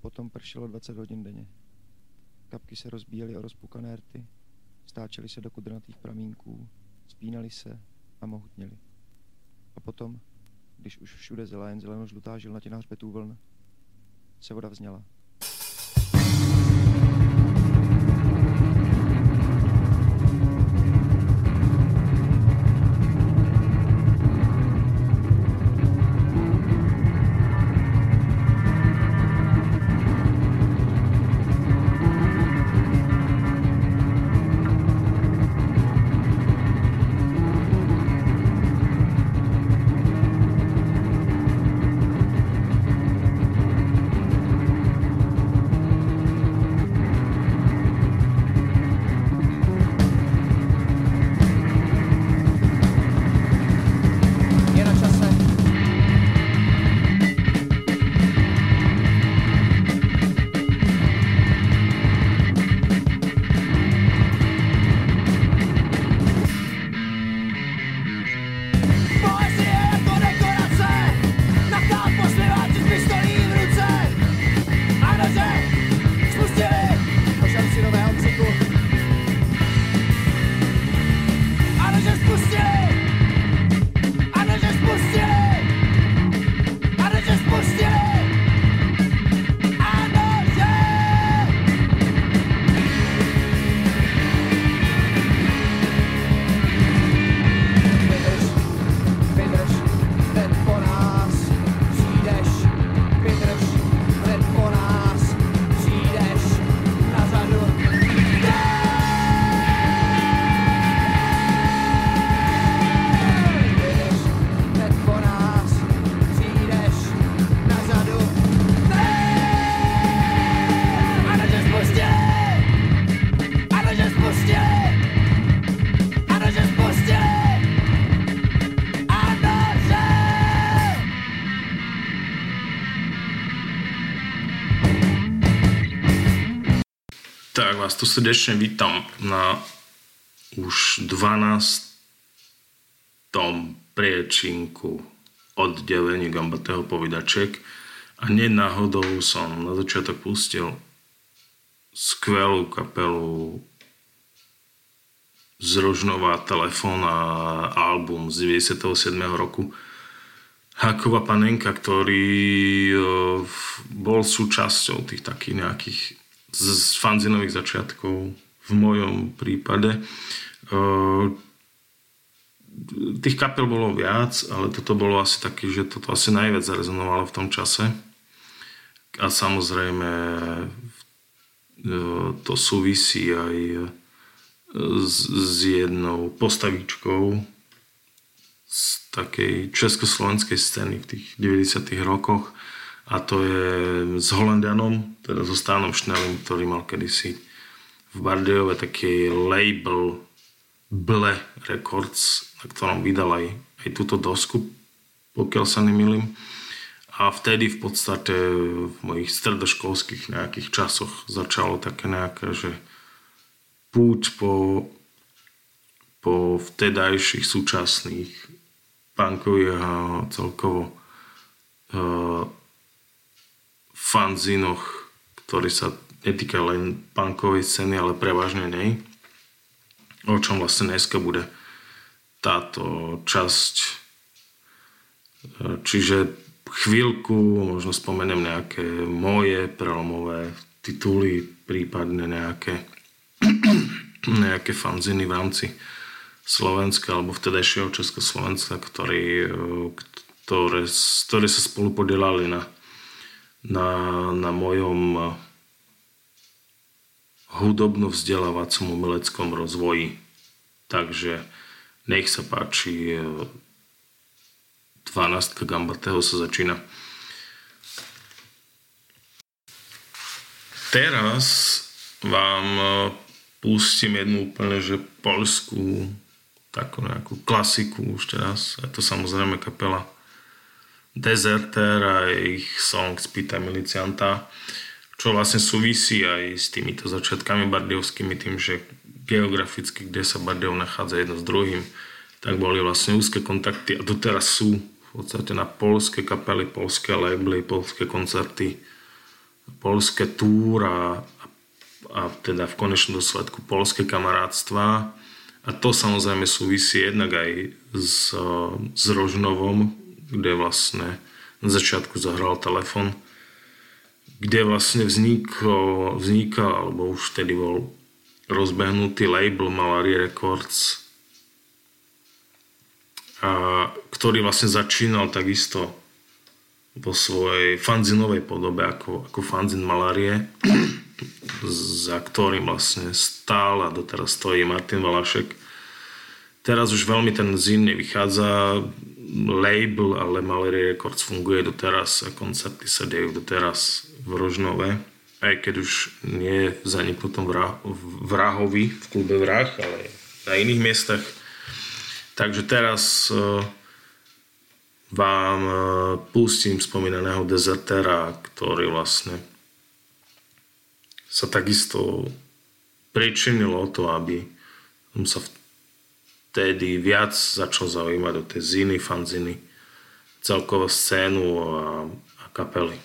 potom pršelo 20 hodin denně. Kapky se rozbíjely o rozpukané rty, stáčely se do kudrnatých pramínků, spínali se a mohutněli. A potom, když už všude zela jen zeleno-žlutá žilnatina hřbetů vln, se voda vzněla. Vás tu srdečne vítam na už 12. priečinku oddelení Gambatého povydaček a nenáhodou som na začiatok pustil skvelú kapelu z Rožnova telefón a album z 97. roku Haková panenka, ktorý e, v- bol súčasťou tých takých nejakých z fanzinových začiatkov v mojom prípade. Tých kapel bolo viac, ale toto bolo asi taký, že toto asi najviac zarezonovalo v tom čase. A samozrejme to súvisí aj s jednou postavičkou z takej československej scény v tých 90 rokoch a to je s Holandianom, teda so Stánom Šnelim, ktorý mal kedysi v Bardejove taký label Ble Records, na ktorom vydal aj, aj túto dosku, pokiaľ sa nemýlim. A vtedy v podstate v mojich stredoškolských nejakých časoch začalo také nejaké, že púť po, po vtedajších súčasných punkových a celkovo uh, fanzinoch, ktorí sa netýkajú len punkovej scény, ale prevažne nej. O čom vlastne dneska bude táto časť. Čiže chvíľku možno spomeniem nejaké moje prelomové tituly, prípadne nejaké, nejaké fanziny v rámci Slovenska alebo vtedajšieho Československa, ktorí, e, ktoré, ktoré sa spolu podielali na, na, na mojom e, hudobno-vzdelávacom umeleckom rozvoji. Takže nech sa páči, e, 12 Gambatého sa začína. Teraz vám e, pustím jednu úplne, že polskú takú nejakú klasiku už teraz. Je to samozrejme kapela Deserter a ich song Spýtaj milicianta, čo vlastne súvisí aj s týmito začiatkami bardejovskými, tým, že geograficky, kde sa Bardejov nachádza jedno s druhým, tak boli vlastne úzke kontakty a doteraz sú v podstate na polské kapely, polské labely, polské koncerty polské túr a, a teda v konečnom dôsledku polské kamarátstva. A to samozrejme súvisí jednak aj s, s Rožnovom, kde vlastne na začiatku zahral telefon, kde vlastne vznikol, vznikal, alebo už vtedy bol rozbehnutý label Malary Records, a, ktorý vlastne začínal takisto vo svojej fanzinovej podobe ako, ako fanzin Malárie, za ktorým vlastne stál a doteraz stojí Martin Valašek. Teraz už veľmi ten zin nevychádza, label, ale Mallory Records funguje doteraz a koncerty sa dejú doteraz v Rožnove. Aj keď už nie je v zaniknutom vrahovi v klube Vrah, ale na iných miestach. Takže teraz uh, vám uh, pustím spomínaného dezertera, ktorý vlastne sa takisto pričinil o to, aby som sa v vtedy viac začal zaujímať o tie ziny, fanziny, celkovú scénu a, a kapely.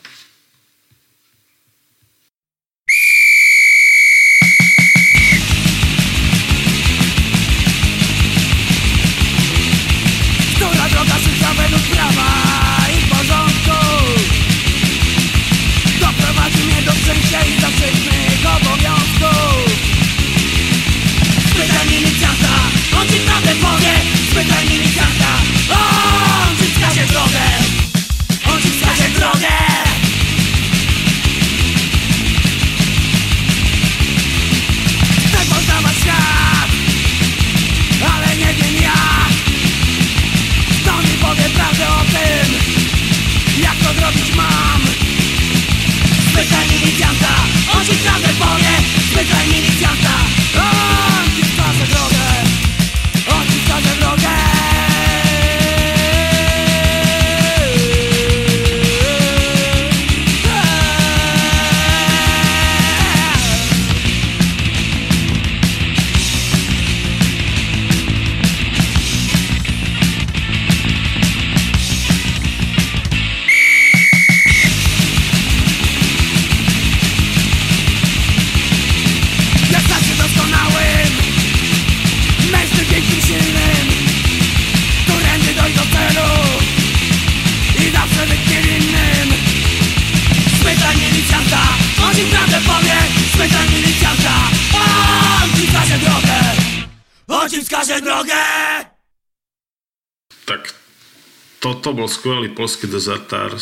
Polský dezertár,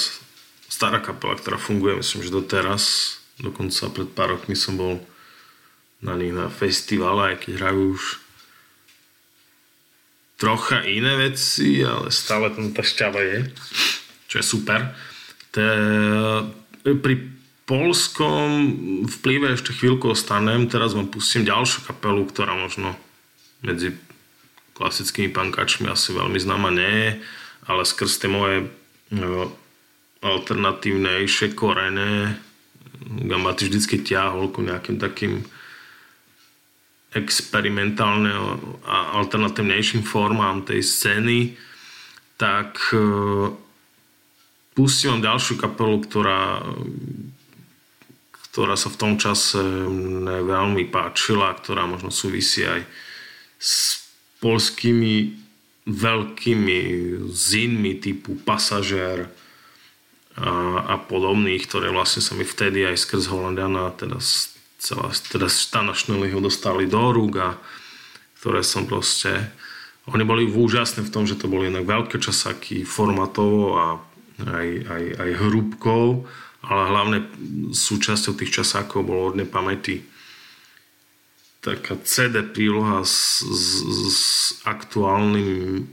stará kapela, ktorá funguje, myslím, že doteraz. Dokonca pred pár rokmi som bol na nich na festivale, aj keď hrajú už trocha iné veci, ale stále tam tá šťava je, čo je super. Te, pri polskom vplyve ešte chvíľku ostanem, teraz vám pustím ďalšiu kapelu, ktorá možno medzi klasickými pankačmi asi veľmi známa nie je, ale skrz tie moje alternatívnejšie korene Gambati vždycky ťahol ku nejakým takým experimentálne a alternatívnejším formám tej scény, tak e, pustím vám ďalšiu kapelu, ktorá, ktorá sa v tom čase veľmi páčila, ktorá možno súvisí aj s polskými veľkými zinmi typu Pasažér a, a podobných, ktoré vlastne sa mi vtedy aj skrz Holandiana, teda celá, teda Stana Schnelliho dostali do rúk a ktoré som proste oni boli úžasné v tom, že to boli jednak veľké časáky formatovo a aj, aj, aj hrúbkou, ale hlavne súčasťou tých časákov bolo od pamäti taká CD príloha s, s, s aktuálnym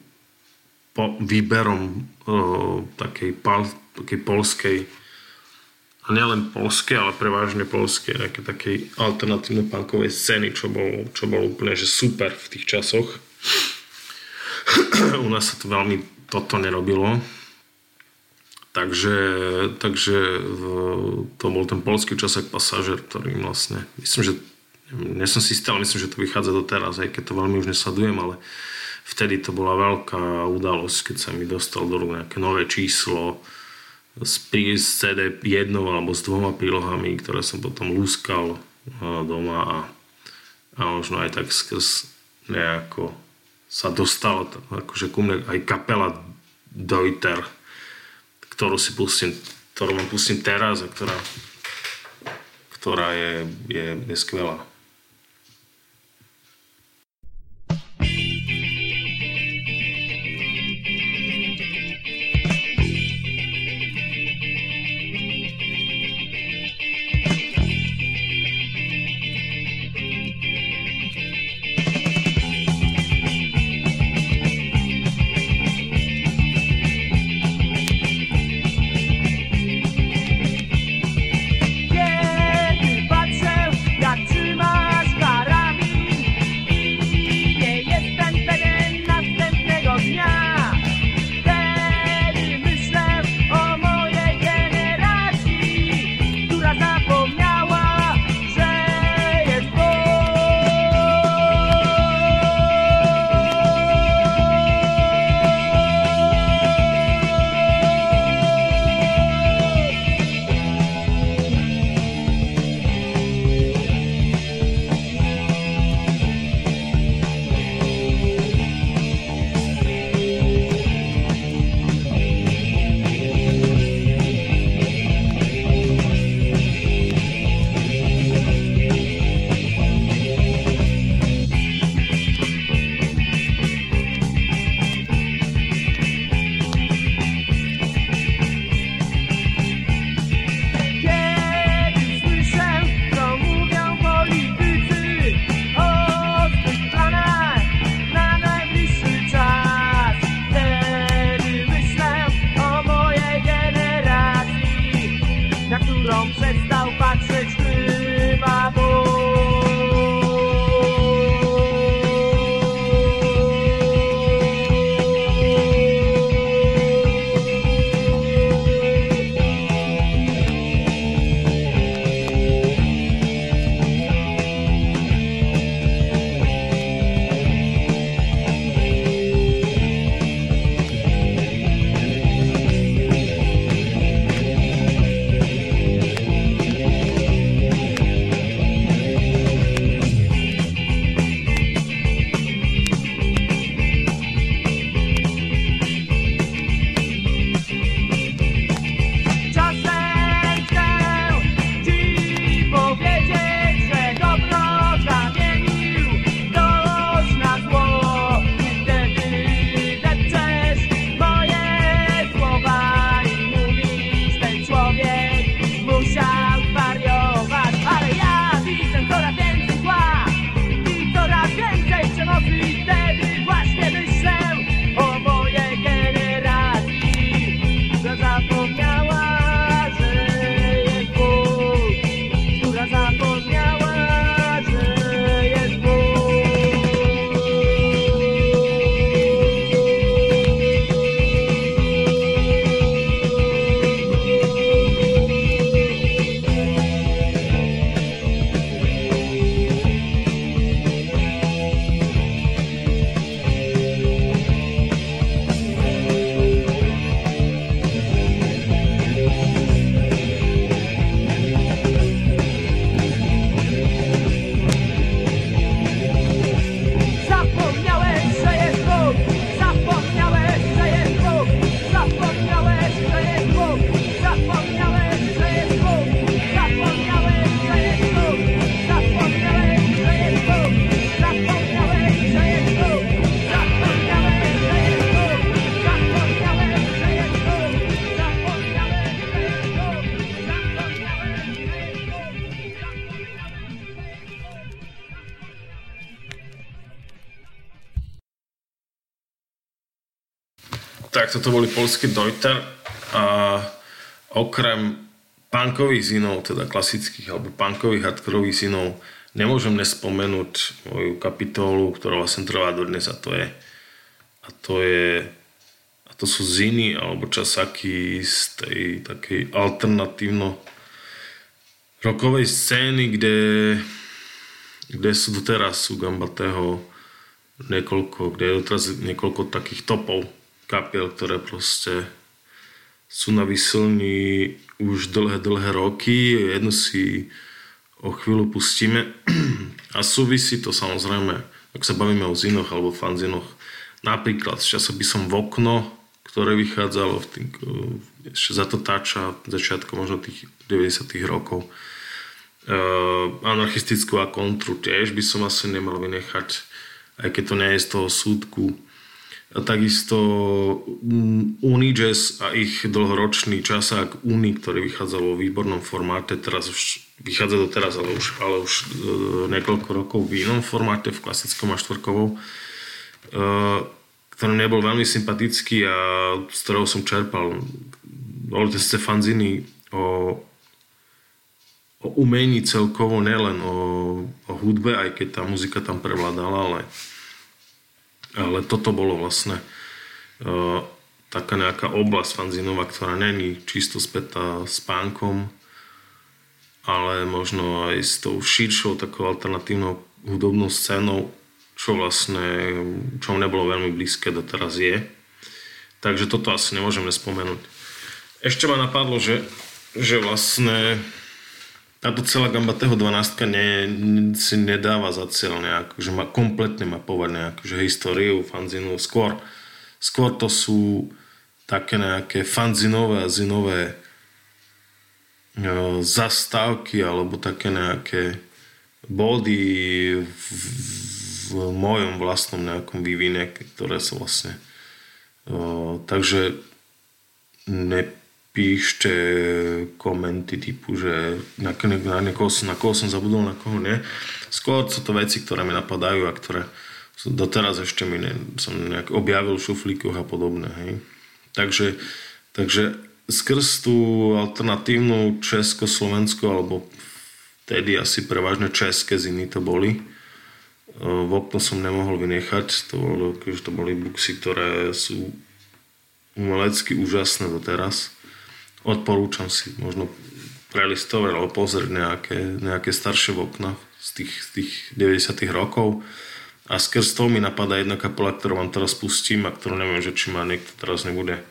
po, výberom o, takej, pal, takej polskej a nielen polskej, ale prevažne polskej, nejakej takej alternatívnej punkovej scény, čo bolo, čo bolo úplne že super v tých časoch. U nás sa to veľmi toto nerobilo. Takže, takže to bol ten polský časák pasažer, ktorý vlastne, myslím, že nie som si istý, ale myslím, že to vychádza do teraz, aj keď to veľmi už nesledujem, ale vtedy to bola veľká udalosť, keď sa mi dostal do rúk nejaké nové číslo s, CD jednou alebo s dvoma prílohami, ktoré som potom lúskal doma a, a možno aj tak skrz nejako sa dostala akože ku mne aj kapela Deuter, ktorú si pustím, ktorú vám pustím teraz a ktorá, ktorá je, je, je skvelá. Tak toto boli polský Deuter a okrem punkových zinov, teda klasických alebo punkových hardkorových zinov, nemôžem nespomenúť moju kapitolu, ktorá vlastne trvá do dnes a to je a to je a to sú ziny alebo časaky z tej takej alternatívno rokovej scény, kde, kde sú doteraz sú Gambatého niekoľko, kde je doteraz niekoľko takých topov kapiel, ktoré proste sú na vysilni už dlhé, dlhé roky. Jednu si o chvíľu pustíme. A súvisí to samozrejme, ak sa bavíme o zinoch alebo fanzinoch, napríklad z časopisom v okno, ktoré vychádzalo v tým, ešte za to táča začiatku možno tých 90 rokov. Uh, anarchistickú a kontru tiež by som asi nemal vynechať, aj keď to nie je z toho súdku takisto mm, Unijazz a ich dlhoročný časák Uni, ktorý vychádzal vo výbornom formáte, teraz už vychádza to teraz, ale už, ale už e, niekoľko rokov v inom formáte, v klasickom a štvorkovom, e, ktorý nebol veľmi sympatický a z ktorého som čerpal. Boli to ste fanziny o, o umení celkovo, nielen o, o hudbe, aj keď tá muzika tam prevládala, ale ale toto bolo vlastne uh, taká nejaká oblasť fanzinová, ktorá není čisto spätá s pánkom, ale možno aj s tou širšou takou alternatívnou hudobnou scénou, čo vlastne, čo nebolo veľmi blízke doteraz je. Takže toto asi nemôžeme spomenúť. Ešte ma napadlo, že, že vlastne táto celá gamba toho 12 ne, si nedáva za cieľ nejak, že má kompletne mapovať nejakú že históriu fanzinu. Skôr, skôr to sú také nejaké fanzinové a zinové e, zastávky alebo také nejaké body v, v mojom vlastnom nejakom vývine, ktoré sa vlastne e, takže ne, píšte komenty typu, že na, na, niekoho, na koho som zabudol, na koho nie. Skôr sú to veci, ktoré mi napadajú a ktoré doteraz ešte mi ne, som nejak objavil v šuflíkoch a podobné. Hej. Takže, takže skrz tú alternatívnu Česko-Slovensko alebo vtedy asi prevažne české zimy to boli. V okno som nemohol vynechať, to, bolo, to boli buksy, ktoré sú umelecky úžasné doteraz odporúčam si možno prelistovať alebo pozrieť nejaké, nejaké staršie okna z tých, z tých 90 rokov. A skrz toho mi napadá jedna kapela, ktorú vám teraz pustím a ktorú neviem, že či ma niekto teraz nebude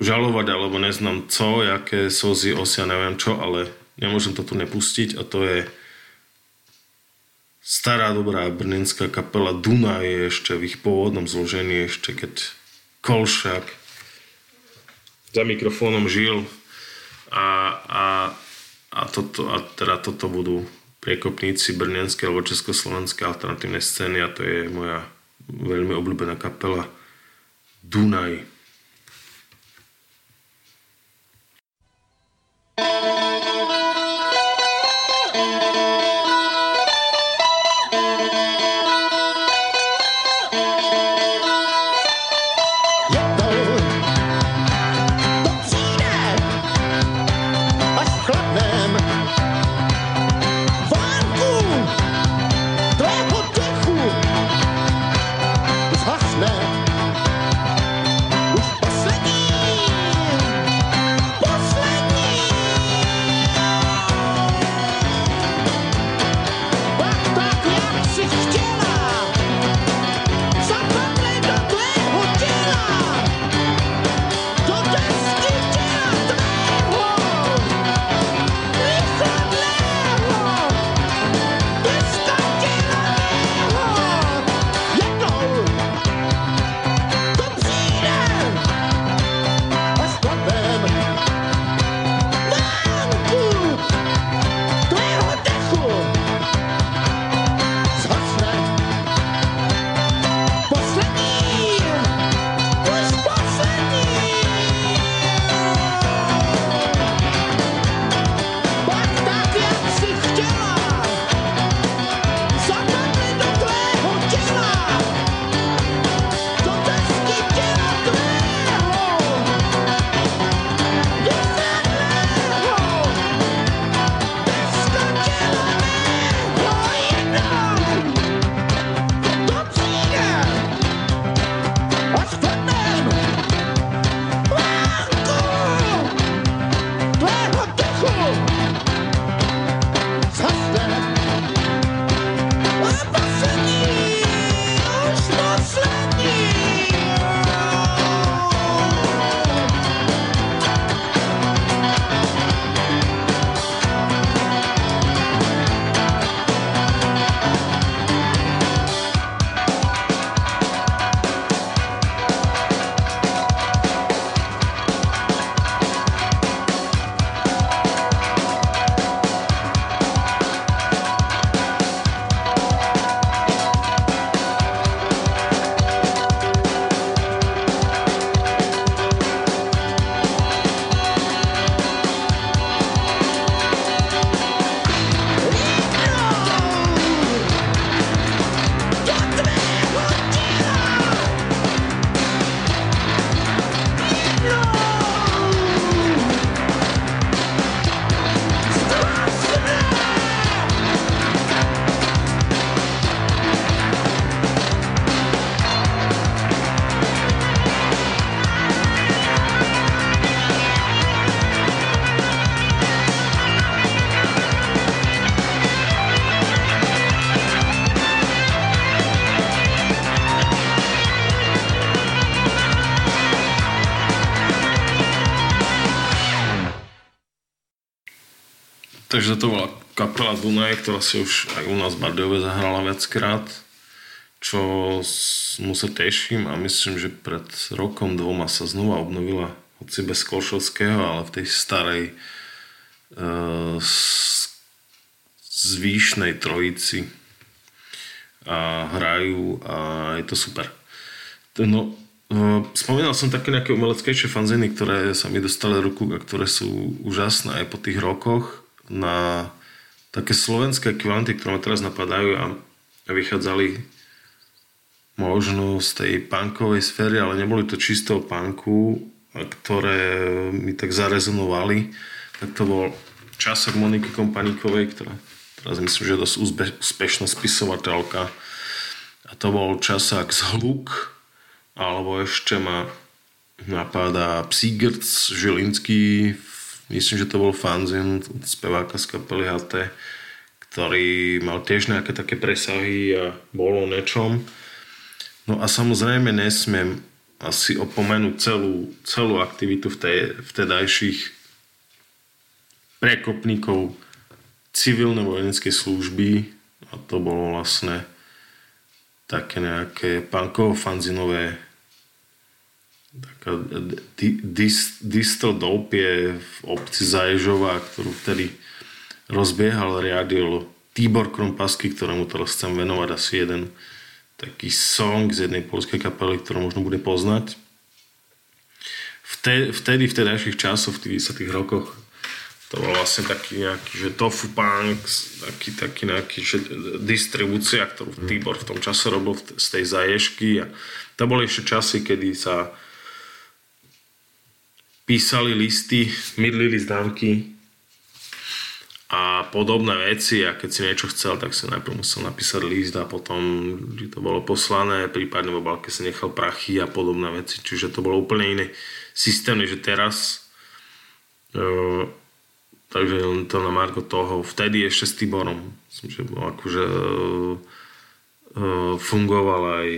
žalovať alebo neznám co, aké sozy, osia, neviem čo, ale nemôžem to tu nepustiť a to je stará dobrá brnenská kapela Duna je ešte v ich pôvodnom zložení ešte keď Kolšak za mikrofónom žil a, a, a, toto, a teda toto budú priekopníci brnenské alebo československé alternatívne scény a to je moja veľmi obľúbená kapela Dunaj. Takže to bola kapela Dunaj, ktorá si už aj u nás v Bardejove zahrala viackrát, čo mu sa teším a myslím, že pred rokom, dvoma sa znova obnovila hoci bez Kolšovského, ale v tej starej uh, zvýšnej trojici a hrajú a je to super. No, uh, spomínal som také nejaké umeleckejšie fanziny, ktoré sa mi dostali do ruku a ktoré sú úžasné aj po tých rokoch na také slovenské ekvivalenty, ktoré ma teraz napadajú a, vychádzali možno z tej punkovej sféry, ale neboli to čistého punku, ktoré mi tak zarezonovali. Tak to bol časok Moniky Kompaníkovej, ktorá teraz myslím, že je dosť úspešná spisovateľka. A to bol časák z Hluk, alebo ešte ma napadá Psígrc Žilinský myslím, že to bol fanzin speváka z kapely HT, ktorý mal tiež nejaké také presahy a bolo nečom. No a samozrejme nesmiem asi opomenúť celú, celú aktivitu v tej, vtedajších prekopníkov civilnej vojenskej služby a to bolo vlastne také nejaké punkovo-fanzinové taká dis, distal dope v obci Zaježova, ktorú vtedy rozbiehal, riadil Tibor Krompasky, ktorému teraz chcem venovať asi jeden taký song z jednej polskej kapely, ktorú možno bude poznať. Vtedy, vtedy v tedajších časoch, v tých 10 rokoch, to bol vlastne taký nejaký, že tofu punk, taký, taký nejaký, že distribúcia, ktorú Tibor v tom čase robil z tej zaježky a to boli ešte časy, kedy sa písali listy, mydlili známky a podobné veci. A keď si niečo chcel, tak si najprv musel napísať list a potom, že to bolo poslané, prípadne v obalke si nechal prachy a podobné veci, čiže to bolo úplne iné systém, že teraz uh, takže to na Marko toho, vtedy ešte s Tiborom myslím, že akože uh, uh, fungoval aj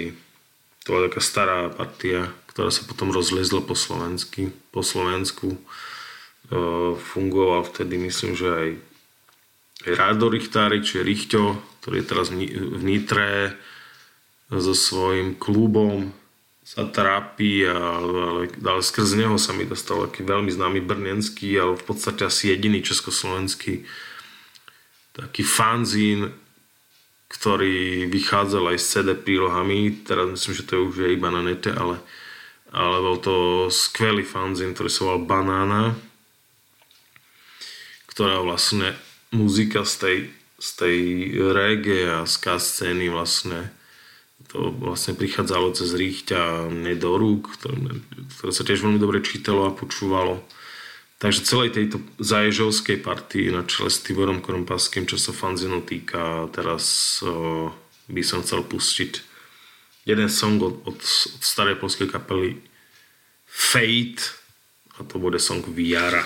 to bola taká stará partia ktorá sa potom rozlezla po, Slovensky, po Slovensku. E, fungoval vtedy, myslím, že aj, aj Richtárik, čiže Richťo, ktorý je teraz v Nitre so svojím klubom sa trápi, ale, ale skrz neho sa mi dostal taký veľmi známy brnenský, ale v podstate asi jediný československý taký fanzín, ktorý vychádzal aj s CD prílohami. Teraz myslím, že to je už je iba na nete, ale ale bol to skvelý fanzin, ktorý sa volal Banána, ktorá vlastne muzika z tej, z tej reggae a ska scény vlastne to vlastne prichádzalo cez rýchťa mne do rúk, ktoré, ktoré sa tiež veľmi dobre čítalo a počúvalo. Takže celej tejto zaježovskej partii na čele s Tiborom Krompaským, čo sa fanzinu týka, teraz o, by som chcel pustiť jeden song od, od, od starej polskej kapely Fate a to bude song Viara.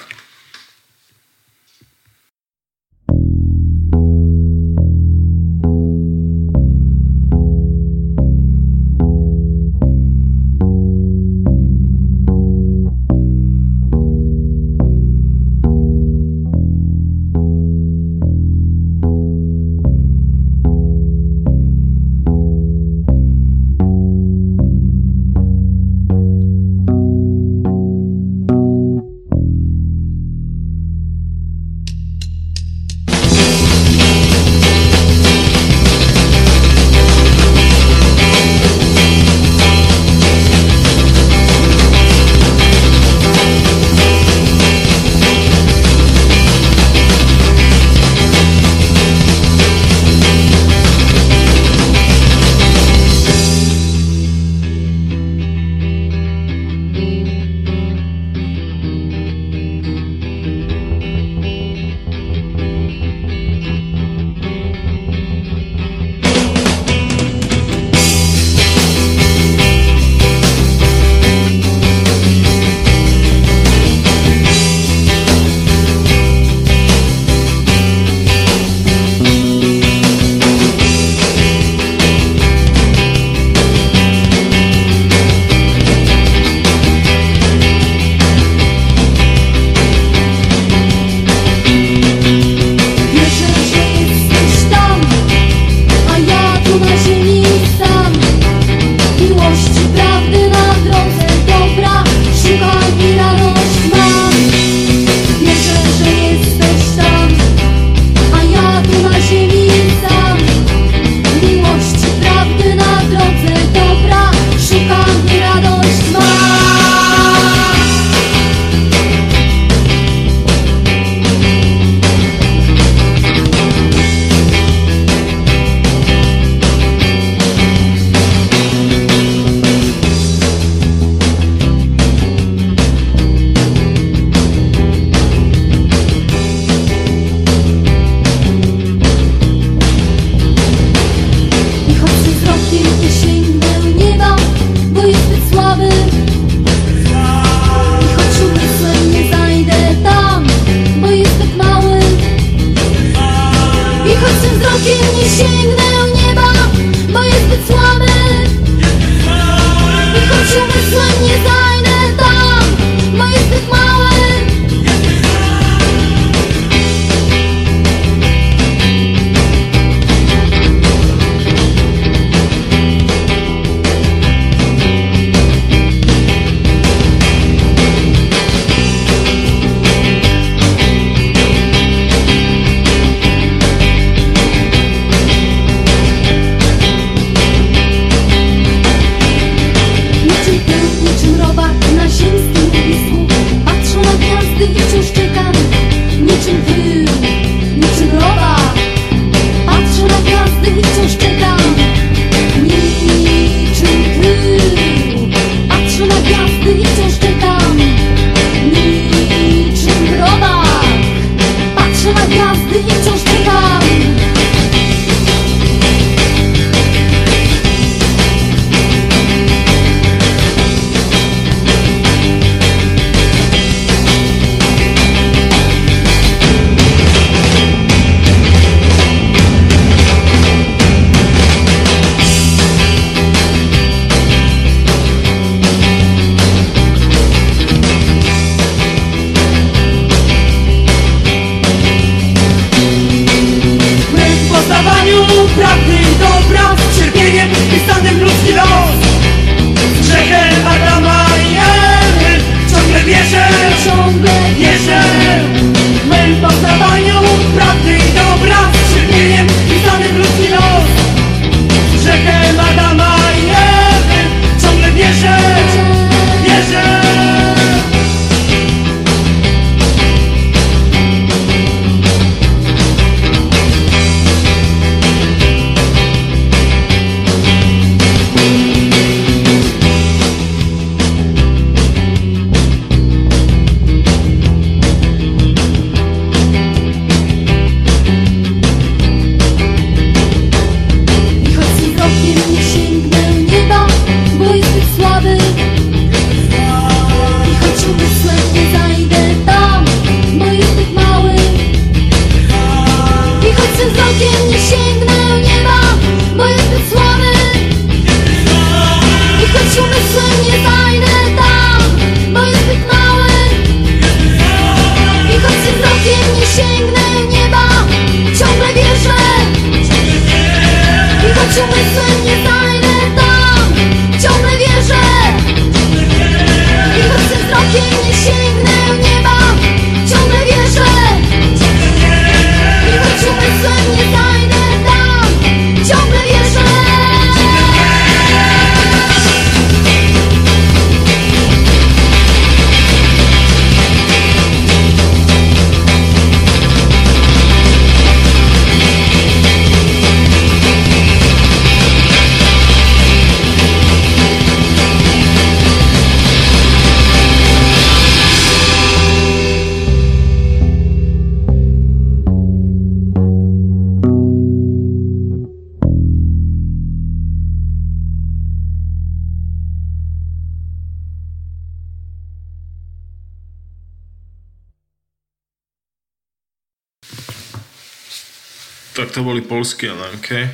To boli polskí Ananke,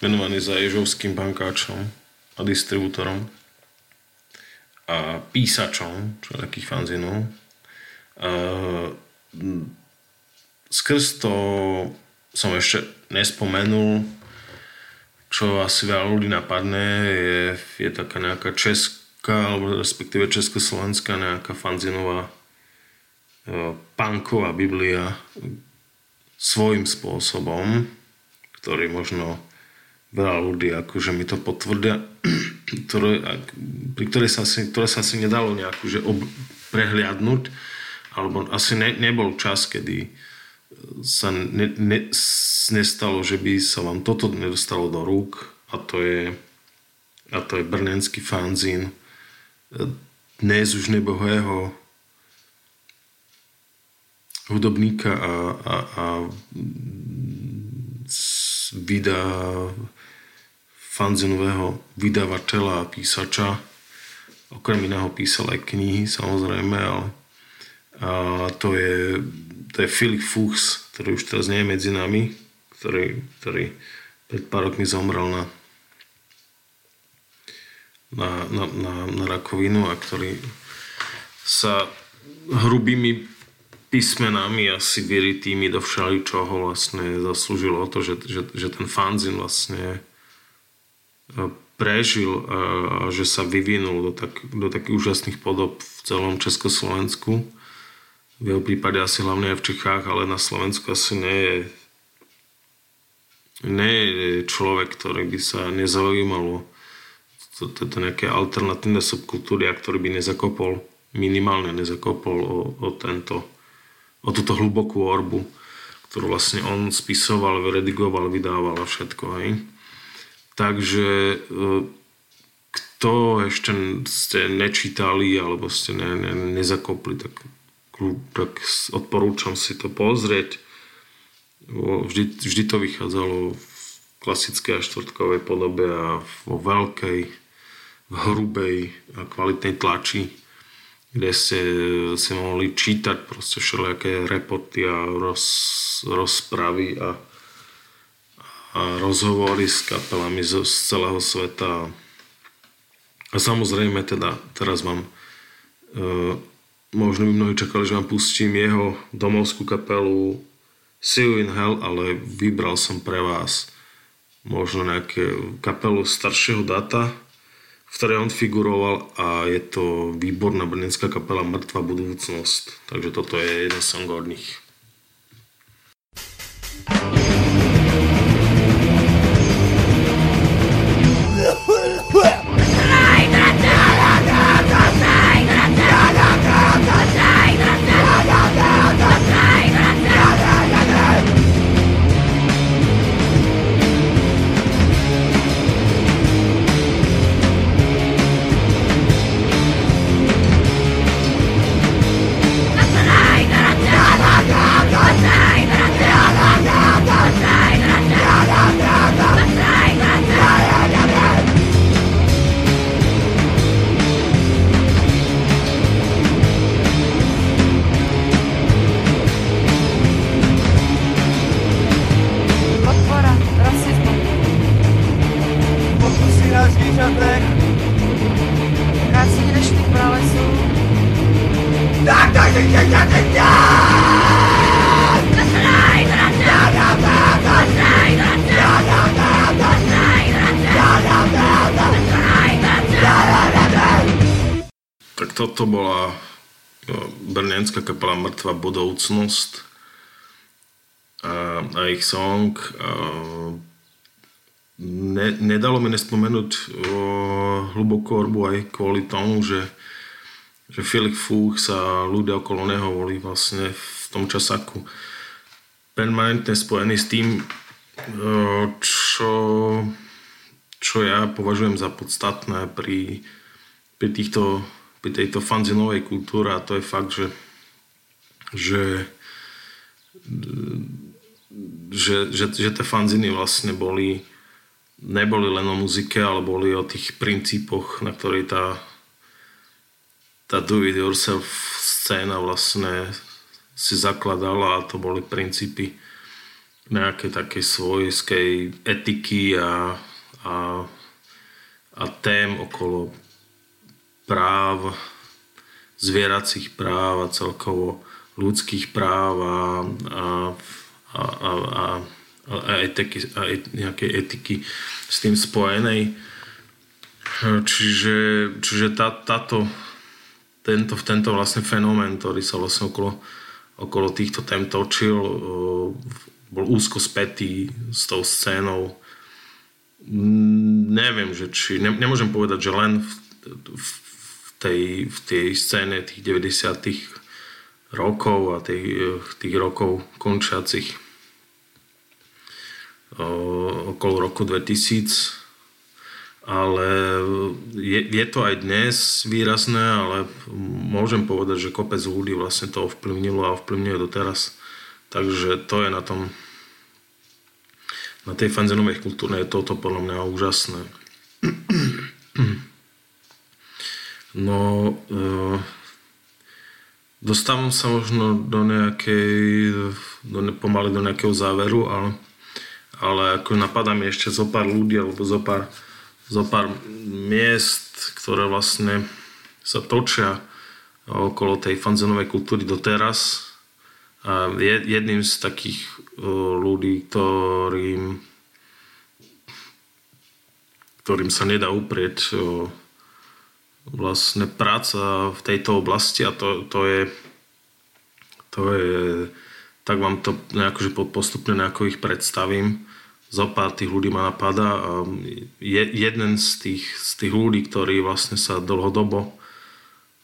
venovaní za ježovským bankáčom a distribútorom a písačom, čo je takých fanzinov. A skrz to som ešte nespomenul, čo asi veľa ľudí napadne, je, je taká nejaká česká, alebo respektíve československá nejaká fanzinová e, punková biblia, svojím spôsobom, ktorý možno veľa ľudí akože mi to potvrdia, ktoré, pri ktorej sa asi, ktoré sa asi nedalo nejak že ob, prehliadnúť, alebo asi ne, nebol čas, kedy sa ne, ne, nestalo, že by sa vám toto nedostalo do rúk a to je, a to je brnenský fanzín dnes už nebohého hudobníka a, a, a vydá fanzinového vydavateľa a písača. Okrem iného písal aj knihy, samozrejme, ale a to je, to je Filip Fuchs, ktorý už teraz nie je medzi nami, ktorý, ktorý pred pár rokmi zomrel na, na, na, na, na rakovinu a ktorý sa hrubými písmenami asi vyritými do všeličoho vlastne zaslúžilo to, že, že, že ten fanzin vlastne e, prežil a že sa vyvinul do, tak, do takých úžasných podob v celom Československu. V jeho prípade asi hlavne aj v Čechách, ale na Slovensku asi nie je, nie je človek, ktorý by sa nezaujímalo to, to, to nejaké alternatívne subkultúry a ktorý by nezakopol, minimálne nezakopol o, o tento o túto hlubokú orbu, ktorú vlastne on spisoval, redigoval, vydával a všetko. Hej. Takže e, kto ešte ste nečítali alebo ste ne, ne, nezakopli, tak, tak odporúčam si to pozrieť. Vždy, vždy to vychádzalo v klasickej a štvrtkovej podobe a vo veľkej, hrubej a kvalitnej tlači kde ste si mohli čítať proste všelijaké reporty a roz, rozpravy a, a rozhovory s kapelami z, z celého sveta. A samozrejme teda teraz vám e, možno by mnohí čakali, že vám pustím jeho domovskú kapelu See You in Hell, ale vybral som pre vás možno nejaké kapelu staršieho data, v ktorej on figuroval a je to výborná brnenská kapela Mŕtva budúcnosť. Takže toto je jeden song od nich. toto bola brnenská kapela Mŕtva budoucnosť a, a ich song a, ne, nedalo mi nespomenúť o, hlubokú orbu aj kvôli tomu, že, že Filip Fúch sa ľudia okolo neho boli vlastne v tom časaku permanentne spojený s tým, čo, čo ja považujem za podstatné pri, pri, týchto, pri tejto fanzinovej kultúre a to je fakt, že, že že, že, že tie fanziny vlastne boli, neboli len o muzike, ale boli o tých princípoch, na ktorej tá, tá do it yourself scéna vlastne si zakladala a to boli princípy nejakej takej svojskej etiky a, a, a tém okolo práv, zvieracích práv a celkovo ľudských práv a, a a, a, a, etiky, a et, nejakej etiky s tým spojenej. Čiže, čiže tá, táto, tento, tento vlastne fenomén, ktorý sa vlastne okolo, okolo týchto tém točil, bol úzko spätý s tou scénou. Neviem, že či, ne, nemôžem povedať, že len v, v, tej, v tej scéne tých 90 rokov a tých, tých rokov končiacich okolo roku 2000 ale je, je to aj dnes výrazné, ale môžem povedať, že kopec ľudí vlastne to ovplyvnilo a ovplyvňuje doteraz. Takže to je na tom na tej fanzenovej kultúre je toto podľa mňa úžasné. No, e, Dostávam sa možno do nejakej, do, pomaly do nejakého záveru, ale, ale ako napadá mi ešte zo pár ľudí alebo zo pár, zo pár miest, ktoré vlastne sa točia okolo tej fanzenovej kultúry doteraz. A jedným z takých ľudí, ktorým, ktorým sa nedá uprieť vlastne práca v tejto oblasti a to, to je to je tak vám to nejako, že postupne nejako ich predstavím. Zopár tých ľudí ma napadá a je, jeden z tých, z tých ľudí, ktorý vlastne sa dlhodobo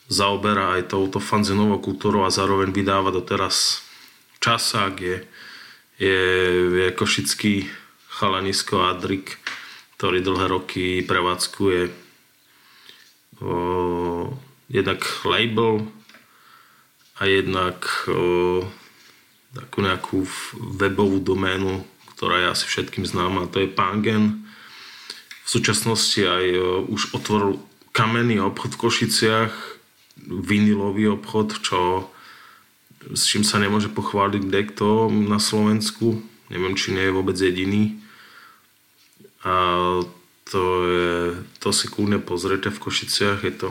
zaoberá aj touto fanzinovou kultúrou a zároveň vydáva doteraz časák je, je, je košický chalanisko Adrik, ktorý dlhé roky prevádzkuje jednak label a jednak o, takú nejakú webovú doménu, ktorá je asi všetkým známa, to je Pangen. V súčasnosti aj už otvoril kamenný obchod v Košiciach, vinilový obchod, čo s čím sa nemôže pochváliť kto na Slovensku. Neviem, či nie je vôbec jediný. A to, je, to si kľudne pozrite v Košiciach, je to,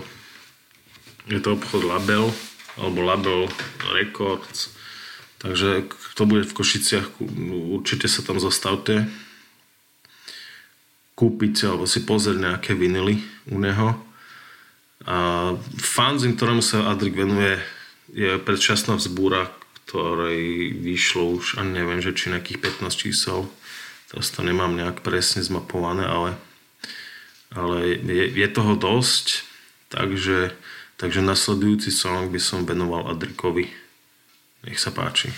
je to obchod Label, alebo Label Records. Takže kto bude v Košiciach, určite sa tam zastavte. Kúpiť alebo si pozrieť nejaké vinily u neho. A fanzin, ktorému sa Adrik venuje, je predčasná vzbúra, ktorej vyšlo už, ani neviem, že či nejakých 15 čísel. Teraz to nemám nejak presne zmapované, ale ale je, je toho dosť, takže, takže nasledujúci song by som venoval Adrikovi. Nech sa páči.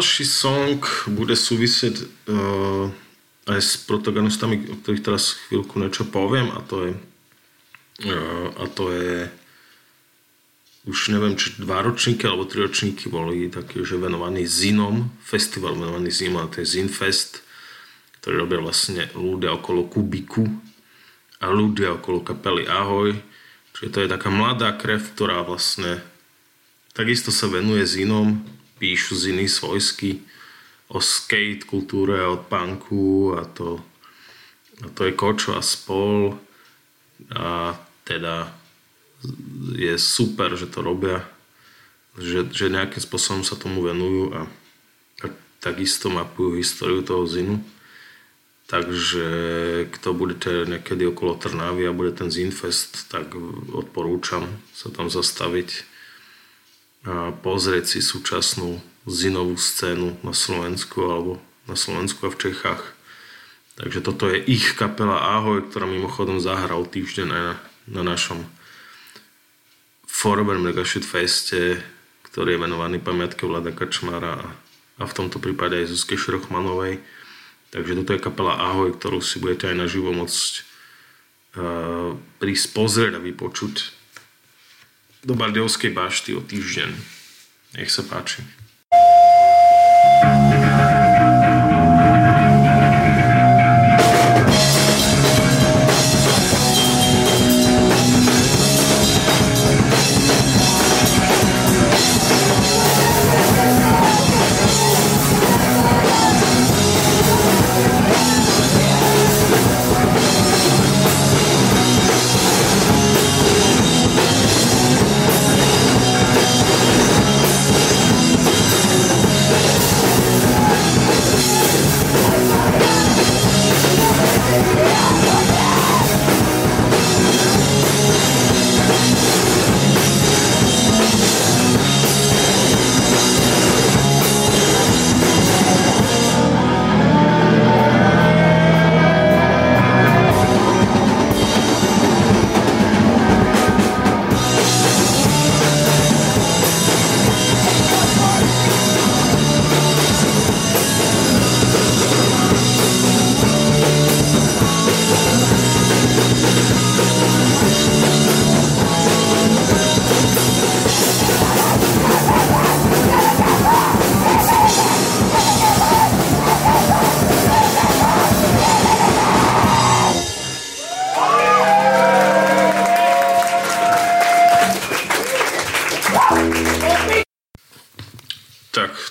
Ďalší song bude súvisieť uh, aj s protagonistami, o ktorých teraz chvíľku niečo poviem a to je uh, a to je už neviem, či dva ročníky alebo tri ročníky boli taký, že venovaný Zinom, festival venovaný Zinom, a to je Zinfest, ktorý robia vlastne ľudia okolo Kubiku a ľudia okolo kapely Ahoj. Čiže to je taká mladá krev, ktorá vlastne takisto sa venuje Zinom, píšu Ziny svojsky o skate kultúre, od punku a to, a to je Kočo a spol a teda je super, že to robia, že, že nejakým spôsobom sa tomu venujú a, a takisto mapujú históriu toho zinu. Takže kto budete niekedy okolo Trnavy a bude ten Zinfest, tak odporúčam sa tam zastaviť pozrieť si súčasnú zinovú scénu na Slovensku alebo na Slovensku a v Čechách. Takže toto je ich kapela Ahoj, ktorá mimochodom zahral týždeň aj na, na našom Forever Megashit Feste, ktorý je venovaný pamiatke Vlada Kačmára a, a v tomto prípade aj Zuzke Širochmanovej. Takže toto je kapela Ahoj, ktorú si budete aj naživo môcť uh, prísť pozrieť a vypočuť do Bardejovskej bašty o týždeň. Nech sa páči.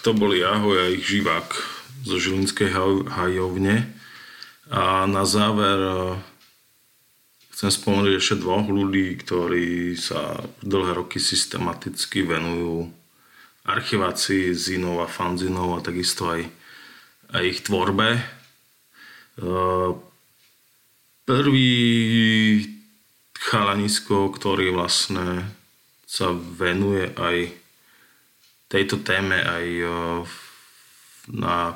To boli Ahoj a ich živák zo Žilinskej hajovne. A na záver e, chcem spomenúť ešte dvoch ľudí, ktorí sa dlhé roky systematicky venujú archivácii zinov a fanzinov a takisto aj, aj ich tvorbe. E, prvý chalanisko, ktorý vlastne sa venuje aj tejto téme aj na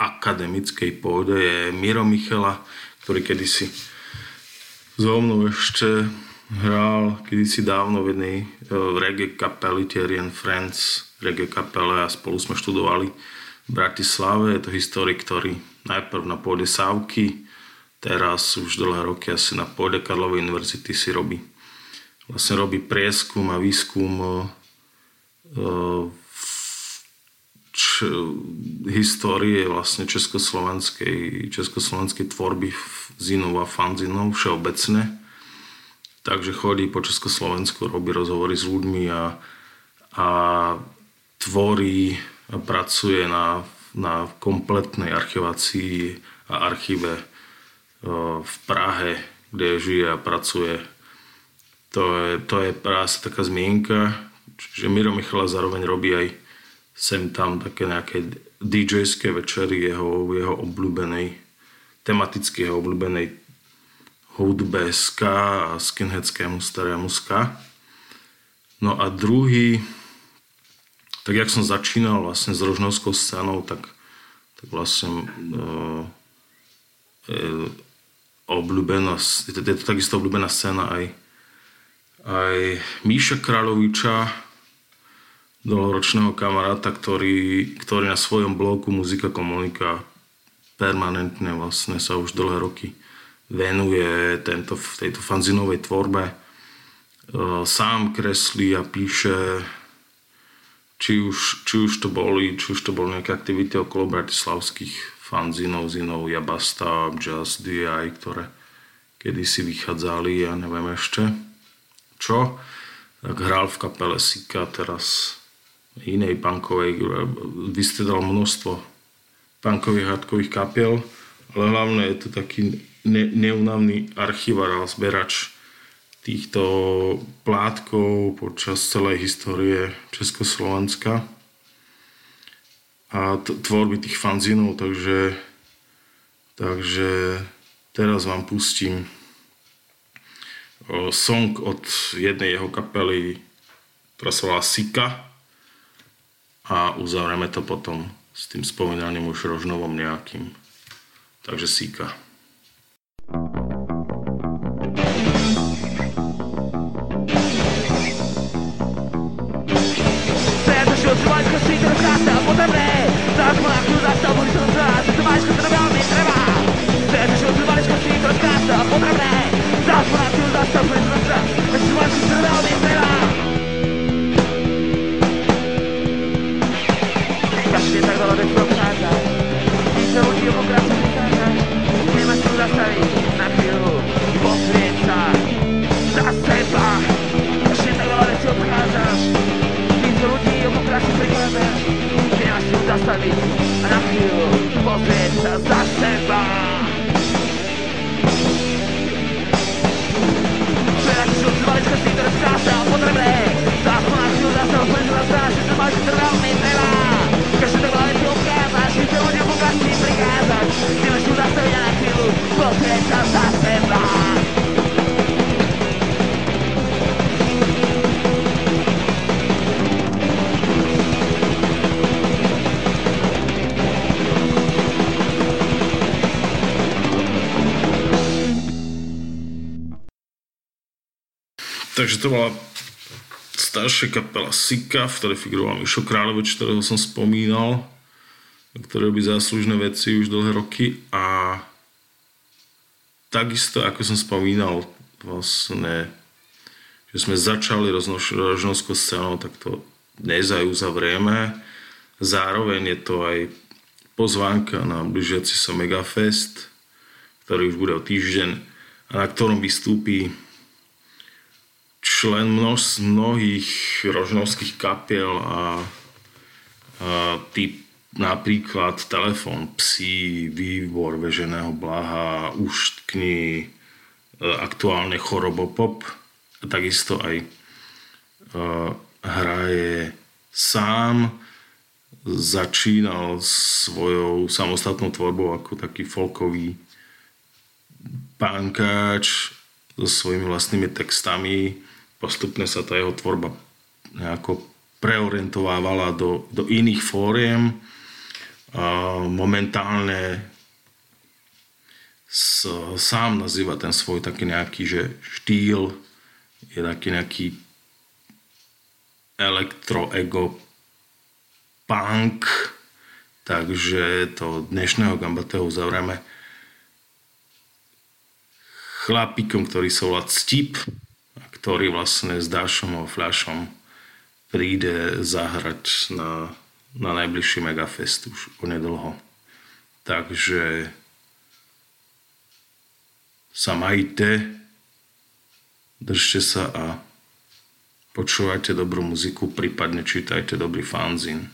akademickej pôde je Miro Michela, ktorý kedysi so mnou ešte hral kedysi dávno v jednej reggae kapely Thierry Friends reggae kapele a spolu sme študovali v Bratislave. Je to historik, ktorý najprv na pôde Sávky, teraz už dlhé roky asi na pôde Karlovej univerzity si robí vlastne robí prieskum a výskum č, histórie vlastne československej, československej tvorby zinov a fanzinov všeobecne. Takže chodí po Československu, robí rozhovory s ľuďmi a, a tvorí a pracuje na, na kompletnej archivácii a archíve v Prahe, kde žije a pracuje. To je, to je práve taká zmienka, Čiže Miro Michala zároveň robí aj sem tam také nejaké DJ-ské večery jeho, jeho obľúbenej, tematicky jeho obľúbenej hudbe ska a skinheadskému starému ska. No a druhý, tak jak som začínal vlastne s rožnovskou scénou, tak, tak vlastne uh, je obľúbená, je to, je to takisto obľúbená scéna aj, aj Míša Kráľoviča, dlhoročného kamaráta, ktorý, ktorý na svojom blogu Muzika komunika permanentne vlastne sa už dlhé roky venuje tento, tejto fanzinovej tvorbe. E, sám kreslí a píše či už, či už to boli, či už to boli nejaké aktivity okolo bratislavských fanzinov, zinov, Jabasta, Just DI, ktoré kedysi vychádzali, ja neviem ešte čo. Tak hral v kapele Sika, teraz inej punkovej, vystredal množstvo punkových hardkových kapiel, ale hlavne je to taký ne, neunavný archivár a zberač týchto plátkov počas celej histórie Československa a t- tvorby tých fanzinov, takže, takže teraz vám pustím song od jednej jeho kapely, ktorá sa volá Sika a uzavrieme to potom s tým spomínaným už Rožnovom nejakým. Takže Sika. Zvaňko si to rozkázal potrebné Záš Nemáš si zastaviť a na chvíľu pozrieť sa za seba Teraz si od malička si to rozkázal potrebné Záspo na chvíľu zastav, preto nás dáš, že to máš trval mi treba Každý tak veľa vecí obchádzať, víte ľudia okokrát si prikázať Nemáš si zastaviť a na chvíľu pozrieť sa Takže to bola staršia kapela Sika, v ktorej figuroval Mišo Kráľovič, ktorého som spomínal, ktoré robí záslužné veci už dlhé roky a takisto, ako som spomínal, vlastne, že sme začali rožnovskou scénou, tak to dnes aj uzavrieme. Zároveň je to aj pozvánka na blížiaci sa Megafest, ktorý už bude o týždeň a na ktorom vystúpi člen množ, mnohých rožnovských kapiel a, a typ napríklad telefón, psí, výbor veženého blaha, uštkny, e, aktuálne chorobopop takisto aj uh, hraje sám, začínal svojou samostatnou tvorbou ako taký folkový pánkač so svojimi vlastnými textami postupne sa tá jeho tvorba nejako preorientovávala do, do iných fóriem. A momentálne s, sám nazýva ten svoj taký nejaký, že štýl je taký nejaký elektro-ego punk, takže to dnešného Gambatého uzavrieme chlapikom, ktorý sa volá Ctip ktorý vlastne s Dášom a Fľašom príde zahrať na, na najbližší Megafest už onedlho. Takže sa majte, držte sa a počúvajte dobrú muziku, prípadne čítajte dobrý fanzín.